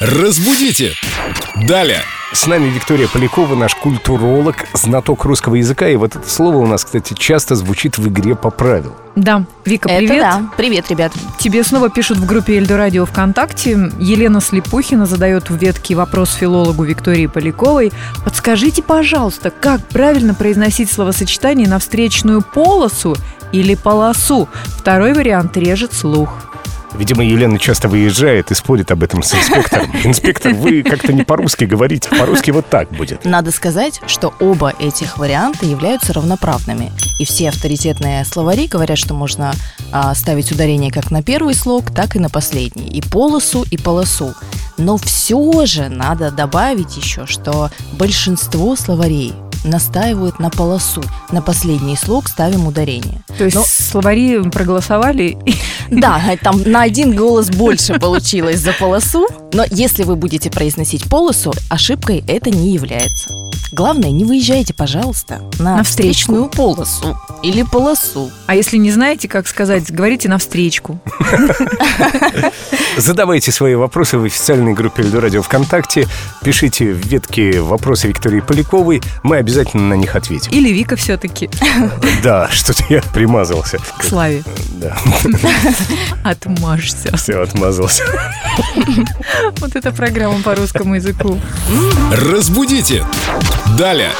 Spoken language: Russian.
Разбудите! Далее! С нами Виктория Полякова, наш культуролог, знаток русского языка. И вот это слово у нас, кстати, часто звучит в игре по правилам. Да, Вика, Это привет. да. Привет, ребят. Тебе снова пишут в группе Эльдо Радио ВКонтакте. Елена Слепухина задает в ветке вопрос филологу Виктории Поляковой. Подскажите, пожалуйста, как правильно произносить словосочетание на встречную полосу или полосу? Второй вариант режет слух. Видимо, Елена часто выезжает и спорит об этом с инспектором. Инспектор, вы как-то не по-русски говорите. По-русски вот так будет. Надо сказать, что оба этих варианта являются равноправными. И все авторитетные словари говорят, что можно а, ставить ударение как на первый слог, так и на последний. И полосу, и полосу. Но все же надо добавить еще, что большинство словарей настаивают на полосу. На последний слог ставим ударение. То есть Но- словари проголосовали. Да, там на один голос больше получилось за полосу, но если вы будете произносить полосу, ошибкой это не является. Главное, не выезжайте, пожалуйста, на, На встречку. встречную полосу или полосу. А если не знаете, как сказать, говорите навстречку. Задавайте свои вопросы в официальной группе Эльдо Радио ВКонтакте. Пишите в ветке вопросы Виктории Поляковой. Мы обязательно на них ответим. Или Вика все-таки Да, что-то я примазался. к славе. Да, Отмажься. все, отмазался. Вот эта программа по русскому языку. Разбудите! Далее!